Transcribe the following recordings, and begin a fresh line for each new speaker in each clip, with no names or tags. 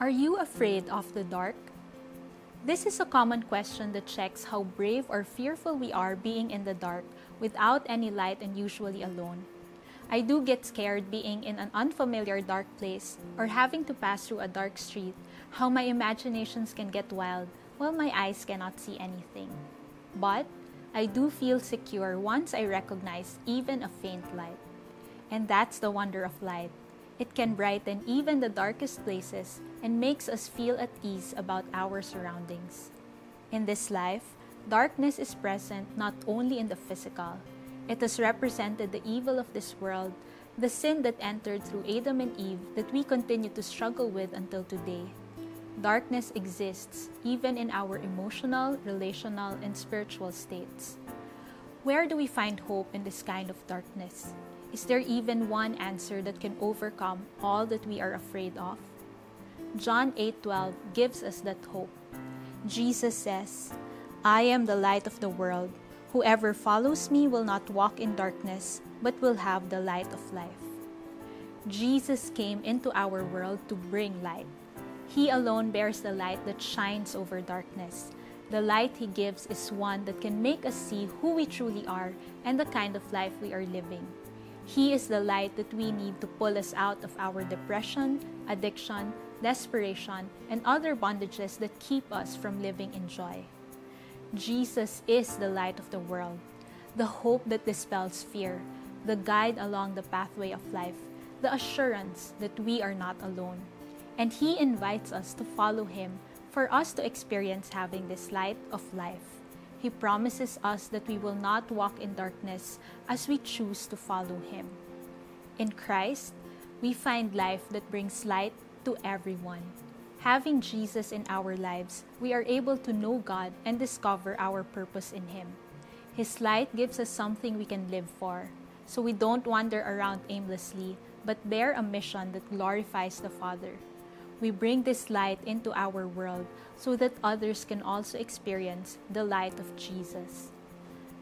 Are you afraid of the dark? This is a common question that checks how brave or fearful we are being in the dark without any light and usually alone. I do get scared being in an unfamiliar dark place or having to pass through a dark street, how my imaginations can get wild while my eyes cannot see anything. But I do feel secure once I recognize even a faint light. And that's the wonder of light. It can brighten even the darkest places and makes us feel at ease about our surroundings. In this life, darkness is present not only in the physical, it has represented the evil of this world, the sin that entered through Adam and Eve that we continue to struggle with until today. Darkness exists even in our emotional, relational, and spiritual states. Where do we find hope in this kind of darkness? Is there even one answer that can overcome all that we are afraid of? John 8:12 gives us that hope. Jesus says, "I am the light of the world. Whoever follows me will not walk in darkness, but will have the light of life." Jesus came into our world to bring light. He alone bears the light that shines over darkness. The light He gives is one that can make us see who we truly are and the kind of life we are living. He is the light that we need to pull us out of our depression, addiction, desperation, and other bondages that keep us from living in joy. Jesus is the light of the world, the hope that dispels fear, the guide along the pathway of life, the assurance that we are not alone. And He invites us to follow Him for us to experience having this light of life. He promises us that we will not walk in darkness as we choose to follow Him. In Christ, we find life that brings light to everyone. Having Jesus in our lives, we are able to know God and discover our purpose in Him. His light gives us something we can live for, so we don't wander around aimlessly, but bear a mission that glorifies the Father we bring this light into our world so that others can also experience the light of Jesus.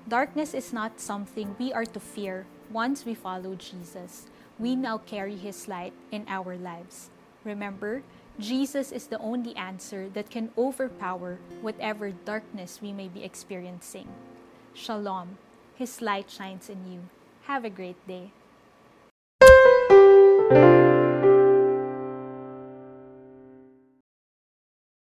Darkness is not something we are to fear once we follow Jesus. We now carry His light in our lives. Remember, Jesus is the only answer that can overpower whatever darkness we may be experiencing. Shalom. His light shines in you. Have a great day.